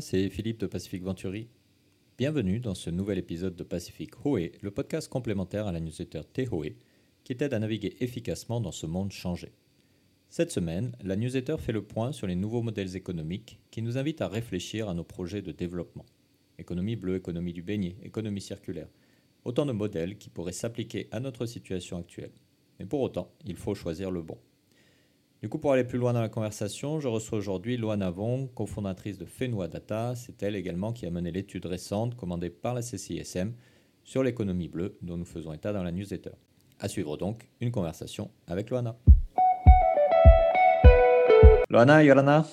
C'est Philippe de Pacific Venturi. Bienvenue dans ce nouvel épisode de Pacific Hoe, le podcast complémentaire à la newsletter Tehoe, qui t'aide à naviguer efficacement dans ce monde changé. Cette semaine, la newsletter fait le point sur les nouveaux modèles économiques qui nous invitent à réfléchir à nos projets de développement. Économie bleue, économie du beignet, économie circulaire. Autant de modèles qui pourraient s'appliquer à notre situation actuelle. Mais pour autant, il faut choisir le bon. Du coup, pour aller plus loin dans la conversation, je reçois aujourd'hui Loana Vong, cofondatrice de Fenua Data. C'est elle également qui a mené l'étude récente commandée par la CCISM sur l'économie bleue dont nous faisons état dans la newsletter. À suivre donc une conversation avec Loana. Loana, Yorana?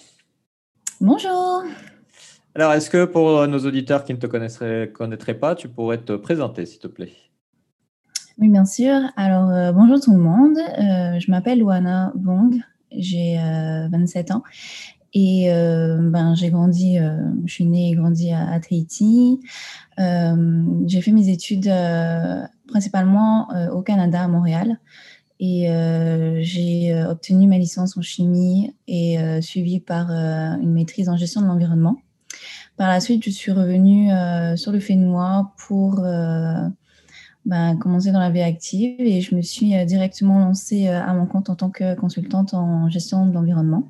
Bonjour. Alors, est-ce que pour nos auditeurs qui ne te connaîtraient, connaîtraient pas, tu pourrais te présenter, s'il te plaît? Oui, bien sûr. Alors, euh, bonjour tout le monde. Euh, je m'appelle Loana Vong j'ai 27 euh, ans. Et euh, ben, j'ai grandi, euh, je suis née et grandi à, à Tahiti. j'ai fait mes études principalement au Canada, à Montréal. Et j'ai obtenu ma licence en chimie et suivie par une maîtrise en gestion de l'environnement. Par la suite, je suis revenue sur le Fénois pour bah, commencé dans la vie active et je me suis euh, directement lancée euh, à mon compte en tant que consultante en gestion de l'environnement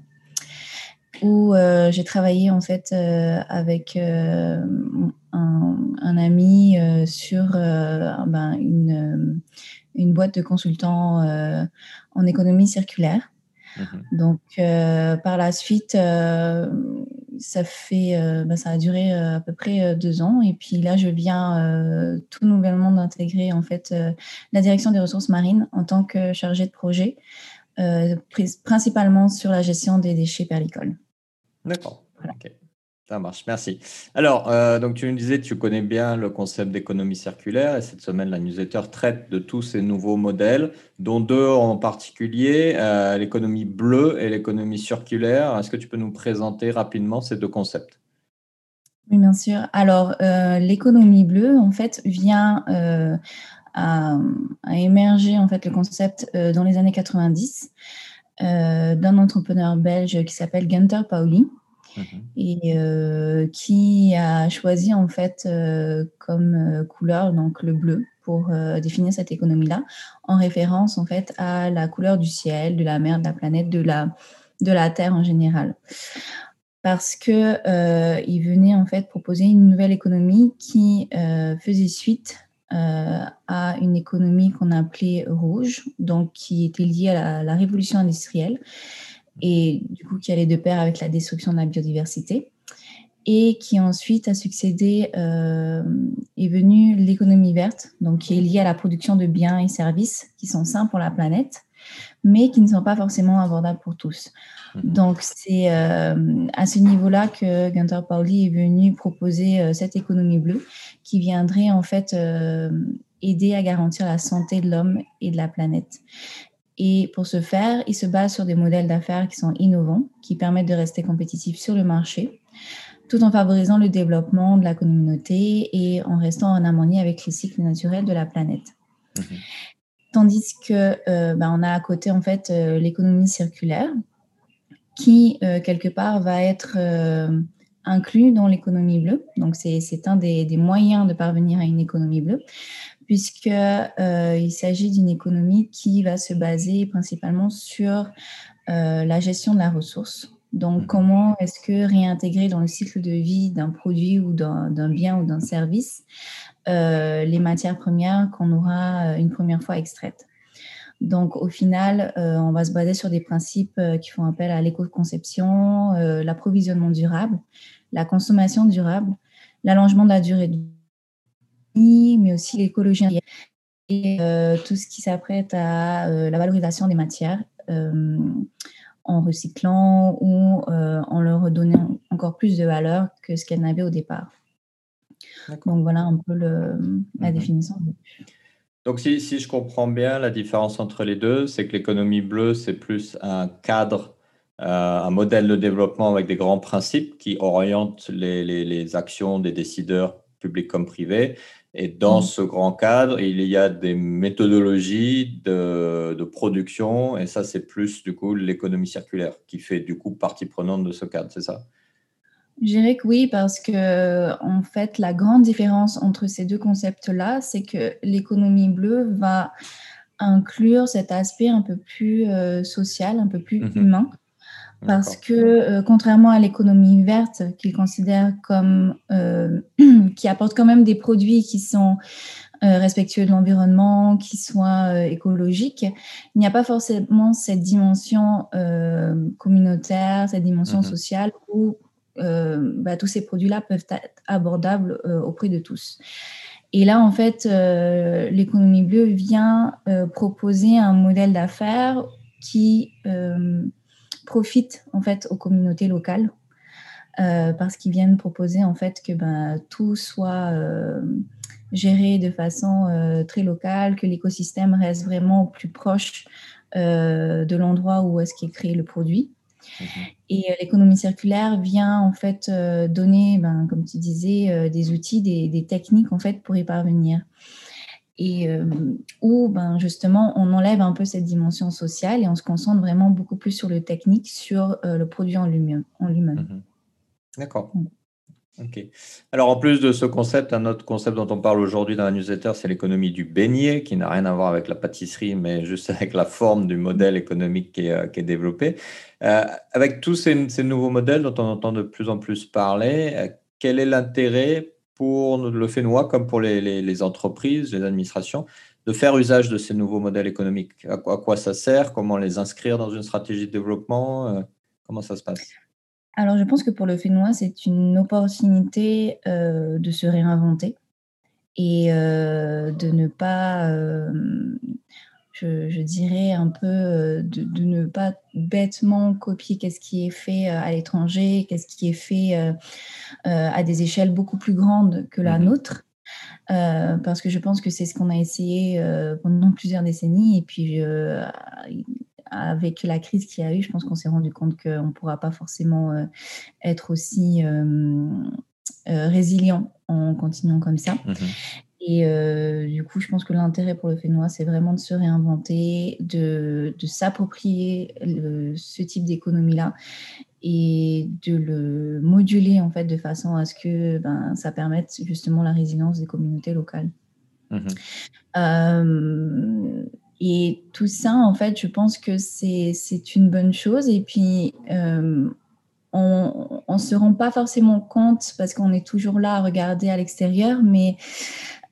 où euh, j'ai travaillé en fait avec un, ami sur ben, une, une, boîte de consultants en économie circulaire. Mmh Donc par la suite, ça fait, euh, bah, ça a duré euh, à peu près euh, deux ans. Et puis là, je viens tout nouvellement d'intégrer en fait la direction des ressources marines en tant que chargée de projet, principalement sur la gestion des déchets perlicoles. D'accord. Ça marche, merci. Alors, euh, donc tu nous disais, tu connais bien le concept d'économie circulaire et cette semaine, la newsletter traite de tous ces nouveaux modèles, dont deux en particulier, euh, l'économie bleue et l'économie circulaire. Est-ce que tu peux nous présenter rapidement ces deux concepts? Oui, bien sûr. Alors, euh, l'économie bleue, en fait, vient à, émerger, en fait, le concept dans les années 90 d'un entrepreneur belge qui s'appelle Gunther Pauli Mhm. et euh, qui a choisi en fait euh, comme euh, couleur donc le bleu pour définir cette économie-là, en référence en fait à la couleur du ciel, de la mer, de la planète, de la, de la Terre en général. Parce que il venait en fait proposer une nouvelle économie qui faisait suite à une économie qu'on appelait rouge, donc qui était liée à la révolution industrielle et du coup qui allait de pair avec la destruction de la biodiversité et qui ensuite a succédé, euh, est venue l'économie verte, donc qui est liée à la production de biens et services qui sont sains pour la planète, mais qui ne sont pas forcément abordables pour tous. Mhm. Donc c'est euh, à ce niveau-là que Gunther Pauli est venu proposer euh, cette économie bleue qui viendrait en fait aider à garantir la santé de l'homme et de la planète. Et pour ce faire, il se base sur des modèles d'affaires qui sont innovants, qui permettent de rester compétitifs sur le marché, tout en favorisant le développement de la communauté et en restant en harmonie avec les cycles naturels de la planète. Mhm. Tandis que euh, ben, on a à côté en fait euh, l'économie circulaire, qui euh, quelque part va être inclus dans l'économie bleue. Donc c'est un des, des, moyens de parvenir à une économie bleue puisqu'il euh, s'agit d'une économie qui va se baser principalement sur euh, la gestion de la ressource. Donc, mmh. comment est-ce que réintégrer dans le cycle de vie d'un produit ou d'un bien ou d'un service euh, les matières premières qu'on aura une première fois extraites? Donc, au final, on va se baser sur des principes qui font appel à l'éco-conception, l'approvisionnement durable, la consommation durable, l'allongement de la durée de mais aussi l'écologie et euh, tout ce qui s'apprête à euh, la valorisation des matières euh, en recyclant ou en leur redonnant encore plus de valeur que ce qu'elles n'avaient au départ. Donc voilà un peu le, la mhm. définition. Donc si, si, je comprends bien, la différence entre les deux, c'est que l'économie bleue, c'est plus un cadre, un modèle de développement avec des grands principes qui orientent les, les, les actions des décideurs publics comme privés. Et dans mmh. ce grand cadre, il y a des méthodologies de, de production, et ça, c'est plus du coup l'économie circulaire qui fait du coup partie prenante de ce cadre, c'est ça? Je dirais que oui, parce que en fait, la grande différence entre ces deux concepts-là, c'est que l'économie bleue va inclure cet aspect un peu plus euh, social, un peu plus mhm. humain. Parce que, euh, contrairement à l'économie verte, qu'il considère comme, euh, qui apporte quand même des produits qui sont respectueux de l'environnement, qui soient écologiques, il n'y a pas forcément cette dimension communautaire, cette dimension mhm. sociale où euh, bah, tous ces produits-là peuvent être abordables euh, auprès de tous. Et là, en fait, euh, l'économie bleue vient proposer un modèle d'affaires qui profite en fait aux communautés locales parce qu'ils viennent proposer en fait que ben, tout soit géré de façon très locale, que l'écosystème reste vraiment au plus proche de l'endroit où est-ce qu'est créé le produit. Mhm. Et euh, l'économie circulaire vient en fait euh, donner, ben, comme tu disais, euh, des outils, des, techniques en fait pour y parvenir. Et où ben, justement on enlève un peu cette dimension sociale et on se concentre vraiment beaucoup plus sur le technique, sur le produit en lui-même. Mhm. D'accord. Ok. Alors, en plus de ce concept, un autre concept dont on parle aujourd'hui dans la newsletter, c'est l'économie du beignet, qui n'a rien à voir avec la pâtisserie, mais juste avec la forme du modèle économique qui est, euh, développé. Euh, avec tous ces, nouveaux modèles dont on entend de plus en plus parler, euh, quel est l'intérêt pour le Fénois, comme pour les, entreprises, les administrations, de faire usage de ces nouveaux modèles économiques. À quoi, ça sert? Comment les inscrire dans une stratégie de développement? Comment ça se passe? Alors, je pense que pour le Fénois, c'est une opportunité euh, de se réinventer et euh, de ne pas, euh, je, dirais un peu, de, ne pas bêtement copier qu'est-ce qui est fait à l'étranger, qu'est-ce qui est fait à des échelles beaucoup plus grandes que la mmh nôtre. parce que je pense que c'est ce qu'on a essayé pendant plusieurs décennies et puis avec la crise qu'il y a eu, je pense qu'on s'est rendu compte qu'on ne pourra pas forcément euh, être aussi euh, euh, résilient en continuant comme ça. Mmh Et du coup, je pense que l'intérêt pour le Fénois, c'est vraiment de se réinventer, de, de s'approprier ce type d'économie-là et de le moduler en fait de façon à ce que ben, ça permette justement la résilience des communautés locales. Mmh et tout ça, en fait, je pense que c'est une bonne chose. Et puis, euh, on ne se rend pas forcément compte parce qu'on est toujours là à regarder à l'extérieur, mais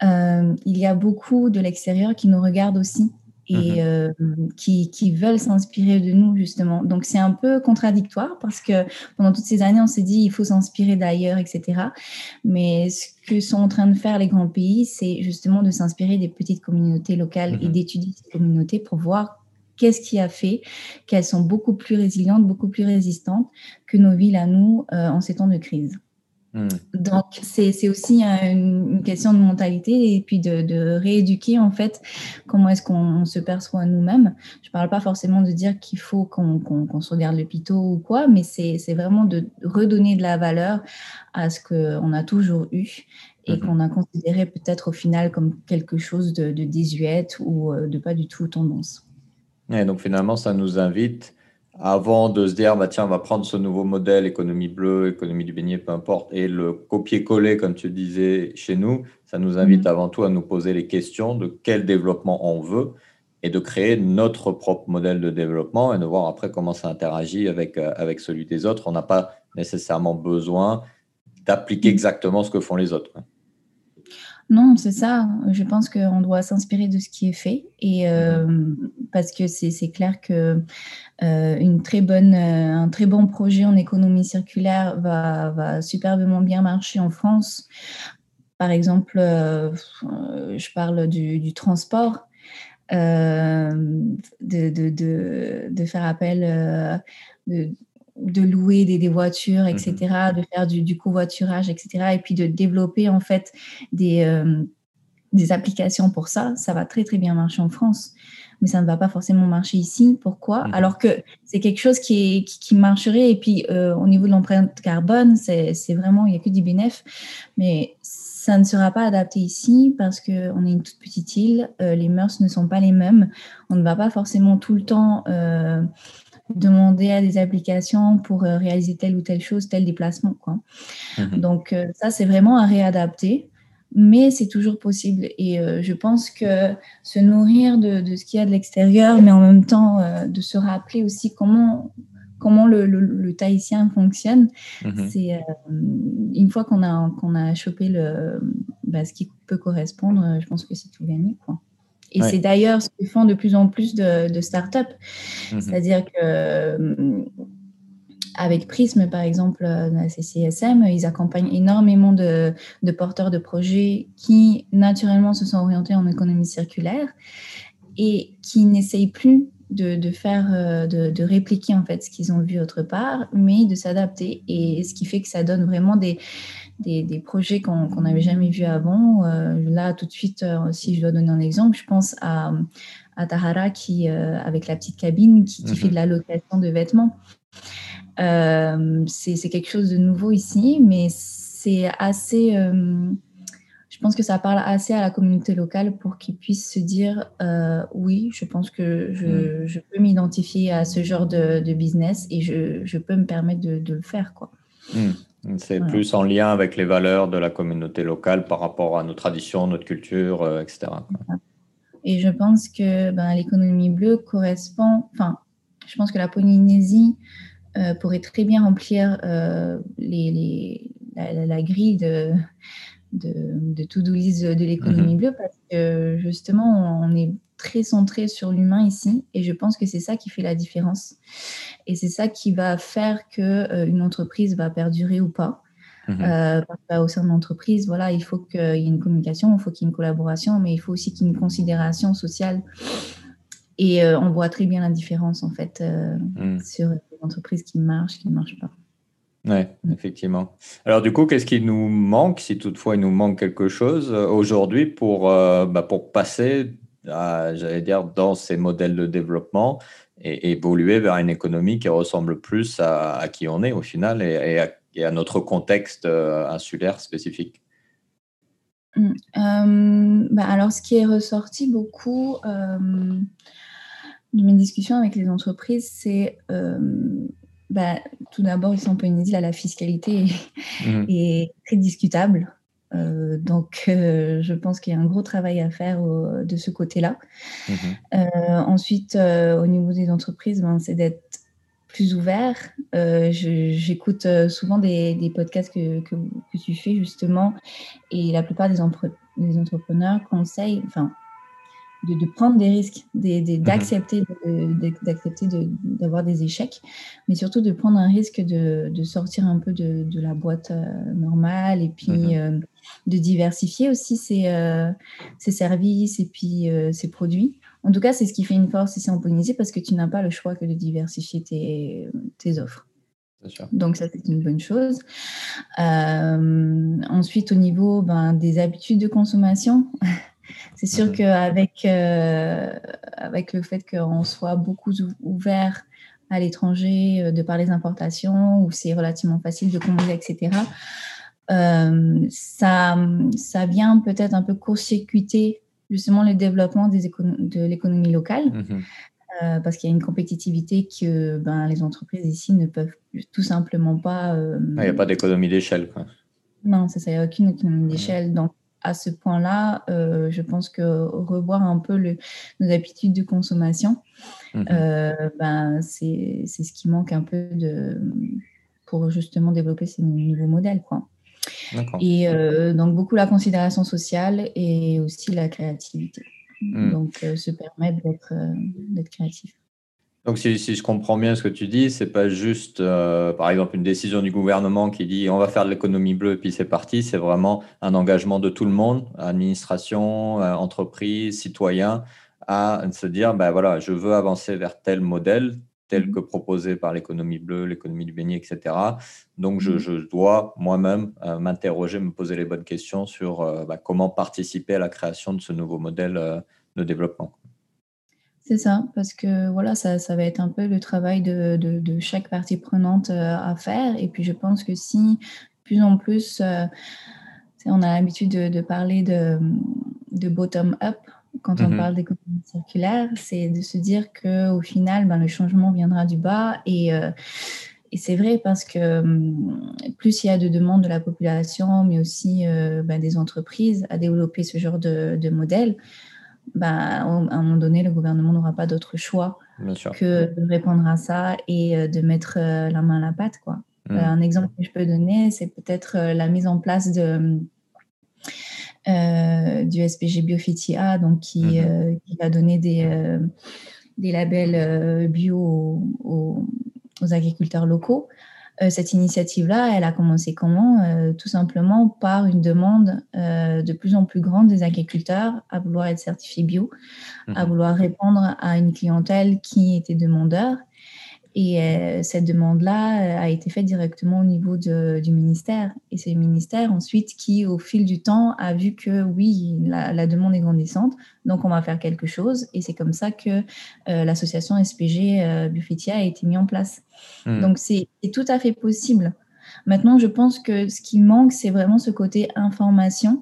euh, il y a beaucoup de l'extérieur qui nous regardent aussi et mmh qui, qui, veulent s'inspirer de nous, justement. Donc, c'est un peu contradictoire parce que pendant toutes ces années, on s'est dit il faut s'inspirer d'ailleurs, etc. Mais ce que sont en train de faire les grands pays, c'est justement de s'inspirer des petites communautés locales et mmh d'étudier ces communautés pour voir qu'est-ce qui a fait qu'elles sont beaucoup plus résilientes, beaucoup plus résistantes que nos villes à nous en ces temps de crise. Hmm. Donc, c'est aussi une, question de mentalité et puis de, rééduquer en fait comment est-ce qu'on se perçoit nous-mêmes. Je ne parle pas forcément de dire qu'il faut qu'on se regarde le pitot ou quoi, mais c'est vraiment de redonner de la valeur à ce qu'on a toujours eu et hmm. qu'on a considéré peut-être au final comme quelque chose de, de désuète ou euh, de pas du tout tendance. Et donc finalement, ça nous invite avant de se dire, bah, tiens, on va prendre ce nouveau modèle, économie bleue, économie du beignet, peu importe, et le copier-coller, comme tu disais, chez nous, ça nous invite mhm. avant tout à nous poser les questions de quel développement on veut et de créer notre propre modèle de développement et de voir après comment ça interagit avec, euh, avec celui des autres. On n'a pas nécessairement besoin d'appliquer exactement ce que font les autres. Non, c'est ça. Je pense qu'on doit s'inspirer de ce qui est fait et euh, parce que c'est clair que euh, très euh, un très bon projet en économie circulaire va, va superbement bien marcher en France. Par exemple, je parle du, transport. de, faire appel de, louer des, voitures, etc., mmh de faire du, du, covoiturage, etc., et puis de développer en fait des, euh, des applications pour ça, ça va très très bien marcher en France, mais ça ne va pas forcément marcher ici. Pourquoi? Mmh Alors que c'est quelque chose qui, est, qui, marcherait, et puis euh, au niveau de l'empreinte carbone, c'est vraiment, il n'y a que du bénéf, mais ça ne sera pas adapté ici parce qu'on est une toute petite île, euh, les mœurs ne sont pas les mêmes, on ne va pas forcément tout le temps demander à des applications pour réaliser telle ou telle chose, tel déplacement. Quoi. Mmh Donc ça, c'est vraiment à réadapter mais c'est toujours possible. Et je pense que se nourrir de, ce qu'il y a de l'extérieur, mais en même temps de se rappeler aussi comment, comment le, le, tahitien fonctionne, mmh c'est une fois qu'on a, qu'on a chopé le, bah, ce qui peut correspondre, je pense que c'est tout gagné. Quoi. Et c'est d'ailleurs ce que font de plus en plus de, de startups. Mmh C'est-à-dire que avec Prism, par exemple, euh, la CCSM, ils accompagnent énormément de, porteurs de projets qui, naturellement, se sont orientés en économie circulaire et qui n'essayent plus de, faire, euh, de, répliquer en fait ce qu'ils ont vu autre part, mais de s'adapter. Et ce qui fait que ça donne vraiment des, des, projets qu'on n'avait jamais vus avant. Euh, là, tout de suite, si je dois donner un exemple, je pense à, à Tahara qui, avec la petite cabine, qui, qui fait mhm. de la location de vêtements. Euh, c'est quelque chose de nouveau ici, mais c'est assez. Euh, je pense que ça parle assez à la communauté locale pour qu'ils puissent se dire euh, oui, je pense que je, mm. je peux m'identifier à ce genre de, de business et je, je, peux me permettre de, de le faire. quoi. Mm. C'est plus en lien avec les valeurs de la communauté locale par rapport à nos traditions, notre culture, etc. Et je pense que ben, l'économie bleue correspond, enfin, je pense que la Polynésie euh, pourrait très bien remplir euh, les, la, grille de, de, de to-do list de l'économie mhm. bleue parce que justement, on est très centré sur l'humain ici et je pense que c'est ça qui fait la différence. Et c'est ça qui va faire qu'une euh, une entreprise va perdurer ou pas. Mhm. au sein de l'entreprise, voilà, il faut qu'il y ait une communication, il faut qu'il y ait une collaboration, mais il faut aussi qu'il y ait une considération sociale. Et on voit très bien la différence en fait mm. sur entreprises qui marchent, qui ne marchent pas. Oui, effectivement. Alors du coup, qu'est-ce qui nous manque, si toutefois il nous manque quelque chose euh, aujourd'hui pour, euh, bah, pour passer, j'allais dire, dans ces modèles de développement et, évoluer vers une économie qui ressemble plus à, qui on est au final et, à, notre contexte euh, insulaire spécifique mmh. bah, Alors, ce qui est ressorti beaucoup de mes discussions avec les entreprises, c'est euh, bah, tout d'abord, ici en Polynésie, là, la fiscalité est, mmh. très discutable. Euh, donc, euh, je pense qu'il y a un gros travail à faire de ce côté-là. Mmh ensuite, au niveau des entreprises, ben, c'est d'être plus ouvert. J'écoute souvent des, podcasts que, que, tu fais justement, et la plupart des, des entrepreneurs conseillent, enfin, de, prendre des risques, mhm. d'accepter d'accepter d'avoir des échecs, mais surtout de prendre un risque de, sortir un peu de, la boîte euh, normale et puis mhm. euh, de diversifier aussi ses, euh, ses services et puis ses produits. En tout cas, c'est ce qui fait une force ici en Polynésie parce que tu n'as pas le choix que de diversifier tes, tes offres. Donc ça, c'est une bonne chose. ensuite, au niveau ben, des habitudes de consommation, C'est sûr qu'avec euh, avec le fait qu'on soit beaucoup ouvert à l'étranger euh, de par les importations, où c'est relativement facile de commander, etc., euh, ça, ça vient peut-être un peu court-circuiter justement le développement des de l'économie locale. Mmh parce qu'il y a une compétitivité que ben, les entreprises ici ne peuvent tout simplement pas. Il n'y a pas d'économie d'échelle. Non, ça, il n'y a aucune économie mmh. d'échelle. Donc, à ce point-là, euh, je pense que revoir un peu le, nos habitudes de consommation, mmh euh, ben, c'est ce qui manque un peu de, pour justement développer ces nouveaux modèles. Quoi. Et euh, donc beaucoup la considération sociale et aussi la créativité. Mmh. Donc se permettre d'être créatif. Donc, si, je comprends bien ce que tu dis, c'est pas juste, euh, par exemple, une décision du gouvernement qui dit on va faire de l'économie bleue et puis c'est parti. C'est vraiment un engagement de tout le monde, administration, euh, entreprise, citoyen, à se dire ben voilà, je veux avancer vers tel modèle, tel mmh que proposé par l'économie bleue, l'économie du beignet, etc. Donc, je, mmh dois moi-même euh, m'interroger, me poser les bonnes questions sur bah, comment participer à la création de ce nouveau modèle de développement. C'est ça, parce que voilà, ça, ça, va être un peu le travail de, de, chaque partie prenante euh, à faire. Et puis je pense que si, de plus en plus, euh, on a l'habitude de, de, parler de, de bottom-up, quand on mhm. parle d'économie circulaire, c'est de se dire qu'au final, ben, le changement viendra du bas. Et, euh, et c'est vrai parce que hum, plus il y a de demandes de la population, mais aussi euh, ben, des entreprises à développer ce genre de, de modèle, ben, à un moment donné, le gouvernement n'aura pas d'autre choix que de répondre à ça et euh, de mettre la main à la pâte. Quoi. Mhm. un exemple que je peux donner, c'est peut-être la mise en place de euh, du SPG Biofitia, donc qui, mhm. euh, qui va donner des, euh, des labels bio aux, agriculteurs locaux. cette initiative-là, elle a commencé comment Tout simplement par une demande de plus en plus grande des agriculteurs à vouloir être certifiés bio, à mhm. vouloir répondre à une clientèle qui était demandeur et euh, cette demande-là euh, a été faite directement au niveau du ministère. Et c'est le ministère ensuite qui, au fil du temps, a vu que oui, la, demande est grandissante, donc on va faire quelque chose. Et c'est comme ça que euh, l'association SPG euh, a été mise en place. Hmm. Donc c'est tout à fait possible. Maintenant, je pense que ce qui manque, c'est vraiment ce côté information.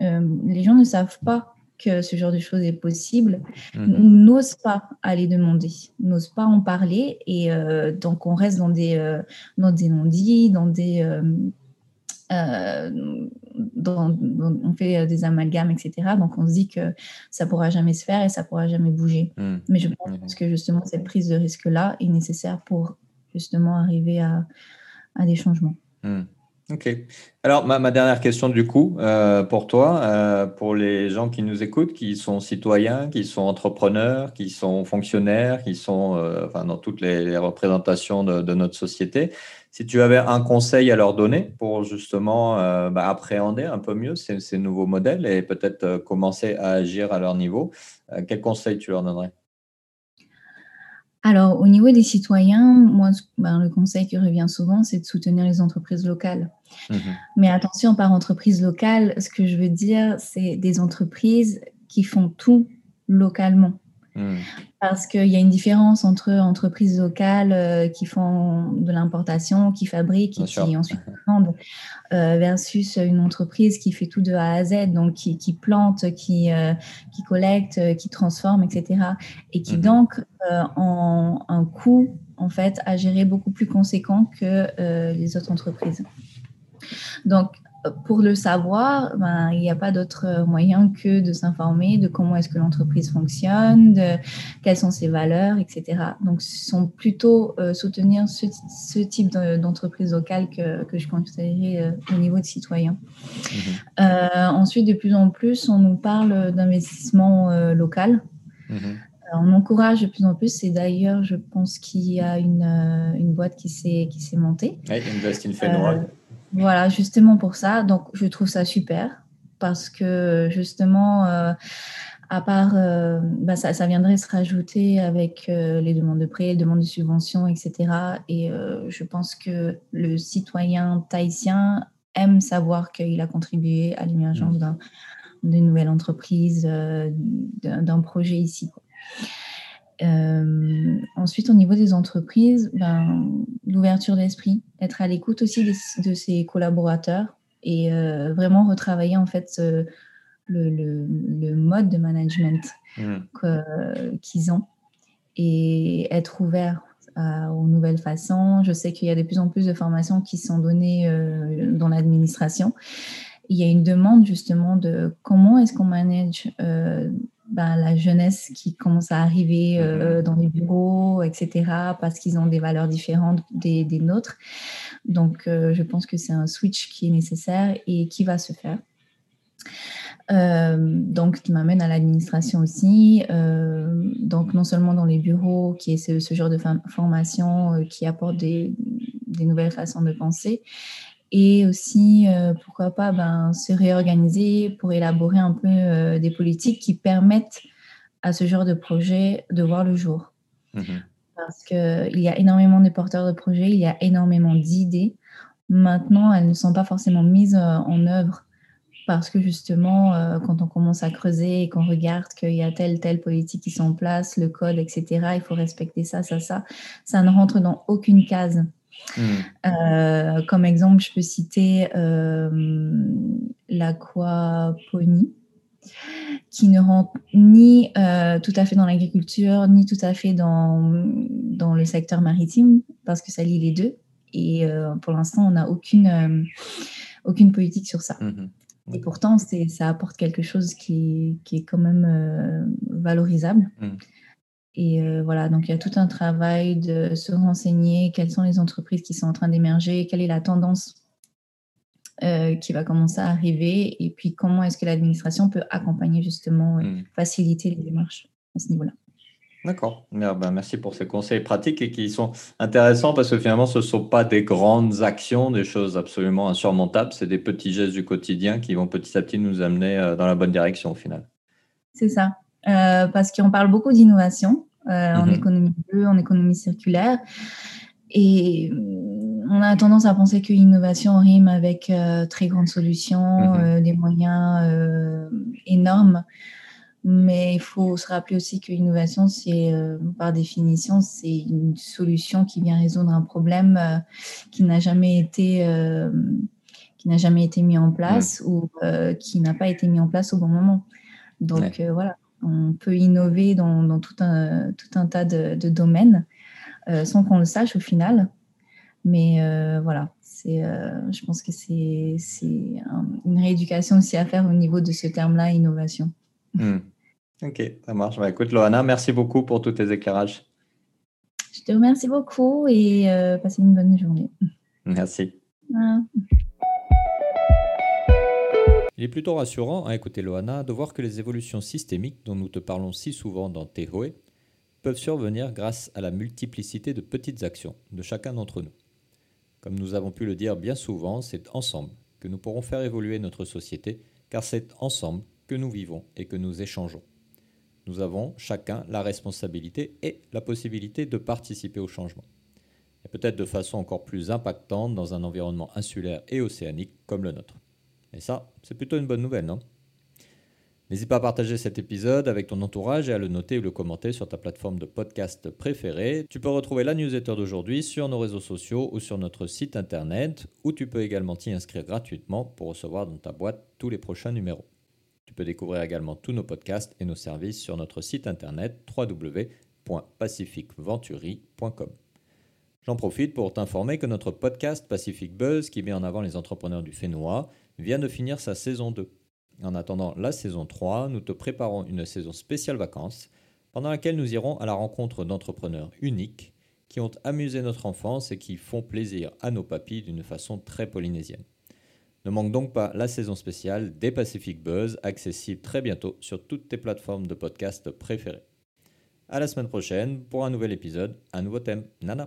les gens ne savent pas que ce genre de choses est possible, mhm. n'osent pas aller demander, n'osent pas en parler. Et euh, donc, on reste dans des, euh, dans des non-dits, dans des. Euh, dans, on fait des amalgames, etc. Donc, on se dit que ça pourra jamais se faire et ça pourra jamais bouger. Mhm. Mais je pense mhm. que justement, cette prise de risque-là est nécessaire pour justement arriver à, à des changements. Ok. Alors, ma, dernière question du coup, euh, pour toi, euh, pour les gens qui nous écoutent, qui sont citoyens, qui sont entrepreneurs, qui sont fonctionnaires, qui sont euh, enfin, dans toutes les, représentations de, notre société, si tu avais un conseil à leur donner pour justement bah, appréhender un peu mieux ces, ces nouveaux modèles et peut-être commencer à agir à leur niveau, quel conseil tu leur donnerais? Alors, au niveau des citoyens, moi, ben, le conseil qui revient souvent, c'est de soutenir les entreprises locales. Mmh Mais attention, par entreprise locale, ce que je veux dire, c'est des entreprises qui font tout localement. Mmh. Parce qu'il y a une différence entre entreprises locales euh, qui font de l'importation, qui fabriquent et qui ensuite vendent, euh, versus une entreprise qui fait tout de A à Z, donc qui, qui plante, qui, euh, qui collecte, qui transforme, etc. Et qui mmh donc ont un coût en fait à gérer beaucoup plus conséquent que les autres entreprises. Donc, pour le savoir, ben, il n'y a pas d'autre moyen que de s'informer de comment est-ce que l'entreprise fonctionne, de quelles sont ses valeurs, etc. Donc, ce sont plutôt euh, soutenir ce, ce type d'entreprise locale que, que, je conseillerais euh, au niveau de citoyens. Mhm. Euh, ensuite, de plus en plus, on nous parle d'investissement local. Mhm. on encourage de plus en plus, et d'ailleurs, je pense qu'il y a une, une boîte qui s'est montée. Oui, Invest in Fenway. Voilà, justement pour ça. Donc, je trouve ça super parce que justement, euh, à part, euh, bah, ça, viendrait se rajouter avec euh, les demandes de prêts, les demandes de subventions, etc. Et je pense que le citoyen tahitien aime savoir qu'il a contribué à l'émergence mmh. d'une nouvelle entreprise, d'un projet ici. Euh, ensuite, au niveau des entreprises, ben, l'ouverture d'esprit, être à l'écoute aussi de, ses collaborateurs et euh, vraiment retravailler en fait le, le, mode de management mmh. qu'ils ont et être ouvert aux nouvelles façons. Je sais qu'il y a de plus en plus de formations qui sont données euh, dans l'administration. Il y a une demande justement de comment est-ce qu'on manage ben, la jeunesse qui commence à arriver euh, mhm. dans les bureaux, etc., parce qu'ils ont des valeurs différentes des, des nôtres. Donc, euh, je pense que c'est un switch qui est nécessaire et qui va se faire. Euh, donc, qui m'amène à l'administration aussi. donc, non seulement dans les bureaux, qui est ce, ce genre de formation qui apporte des, des, nouvelles façons de penser, et aussi, euh, pourquoi pas, ben, se réorganiser pour élaborer un peu euh, des politiques qui permettent à ce genre de projet de voir le jour. Mhm. Parce qu'il y a énormément de porteurs de projets, il y a énormément d'idées. Maintenant, elles ne sont pas forcément mises euh, en œuvre parce que justement, quand on commence à creuser et qu'on regarde qu'il y a telle, telle politique qui sont en place, le code, etc., il faut respecter ça, ça, ça, ça ne rentre dans aucune case. Hmm. Euh, comme exemple, je peux citer euh, l'aquaponie. qui ne rentrent ni tout à fait dans l'agriculture, ni tout à fait dans, dans le secteur maritime, parce que ça lie les deux. Et pour l'instant, on n'a aucune, aucune politique sur ça. Mmh et pourtant, ça apporte quelque chose qui, qui est quand même valorisable. Mmh. Et euh, voilà, donc il y a tout un travail de se renseigner, quelles sont les entreprises qui sont en train d'émerger, quelle est la tendance euh, qui va commencer à arriver, et puis comment est-ce que l'administration peut accompagner justement, hmm. faciliter les démarches à ce niveau-là. D'accord. Ben, merci pour ces conseils pratiques et qui sont intéressants parce que finalement, ce ne sont pas des grandes actions, des choses absolument insurmontables, c'est des petits gestes du quotidien qui vont petit à petit nous amener euh, dans la bonne direction au final. C'est ça. parce qu'on parle beaucoup d'innovation, euh, en mhm. économie bleue, en économie circulaire. Et euh, on a tendance à penser que l'innovation rime avec euh, très grandes solutions, mhm. des moyens énormes. Mais il faut se rappeler aussi que l'innovation, c'est par définition, c'est une solution qui vient résoudre un problème qui n'a jamais été qui n'a jamais été mis en place ou qui n'a pas été mis en place au bon moment. Donc voilà, on peut innover dans, tout, un, tout un tas de, domaines euh, sans qu'on le sache au final. Mais euh, voilà, c'est, euh, je pense que c'est, une rééducation aussi à faire au niveau de ce terme-là, innovation. Hmm. Ok, ça marche. Bah, écoute, Loana, merci beaucoup pour tous tes éclairages. Je te remercie beaucoup et passez une bonne journée. Merci. Il est plutôt rassurant à écouter Loana de voir que les évolutions systémiques dont nous te parlons si souvent dans Tehoe peuvent survenir grâce à la multiplicité de petites actions de chacun d'entre nous. Comme nous avons pu le dire bien souvent, c'est ensemble que nous pourrons faire évoluer notre société, car c'est ensemble que nous vivons et que nous échangeons. Nous avons chacun la responsabilité et la possibilité de participer au changement. Et peut-être de façon encore plus impactante dans un environnement insulaire et océanique comme le nôtre. Et ça, c'est plutôt une bonne nouvelle, non? N'hésite pas à partager cet épisode avec ton entourage et à le noter ou le commenter sur ta plateforme de podcast préférée. Tu peux retrouver la newsletter d'aujourd'hui sur nos réseaux sociaux ou sur notre site internet, où tu peux également t'y inscrire gratuitement pour recevoir dans ta boîte tous les prochains numéros. Tu peux découvrir également tous nos podcasts et nos services sur notre site internet www.pacificventuri.com. J'en profite pour t'informer que notre podcast Pacific Buzz, qui met en avant les entrepreneurs du Fénois, vient de finir sa saison 2. En attendant la saison 3, nous te préparons une saison spéciale vacances, pendant laquelle nous irons à la rencontre d'entrepreneurs uniques qui ont amusé notre enfance et qui font plaisir à nos papis d'une façon très polynésienne. Ne manque donc pas la saison spéciale des Pacific Buzz, accessible très bientôt sur toutes tes plateformes de podcast préférées. À la semaine prochaine pour un nouvel épisode, un nouveau thème. Nana!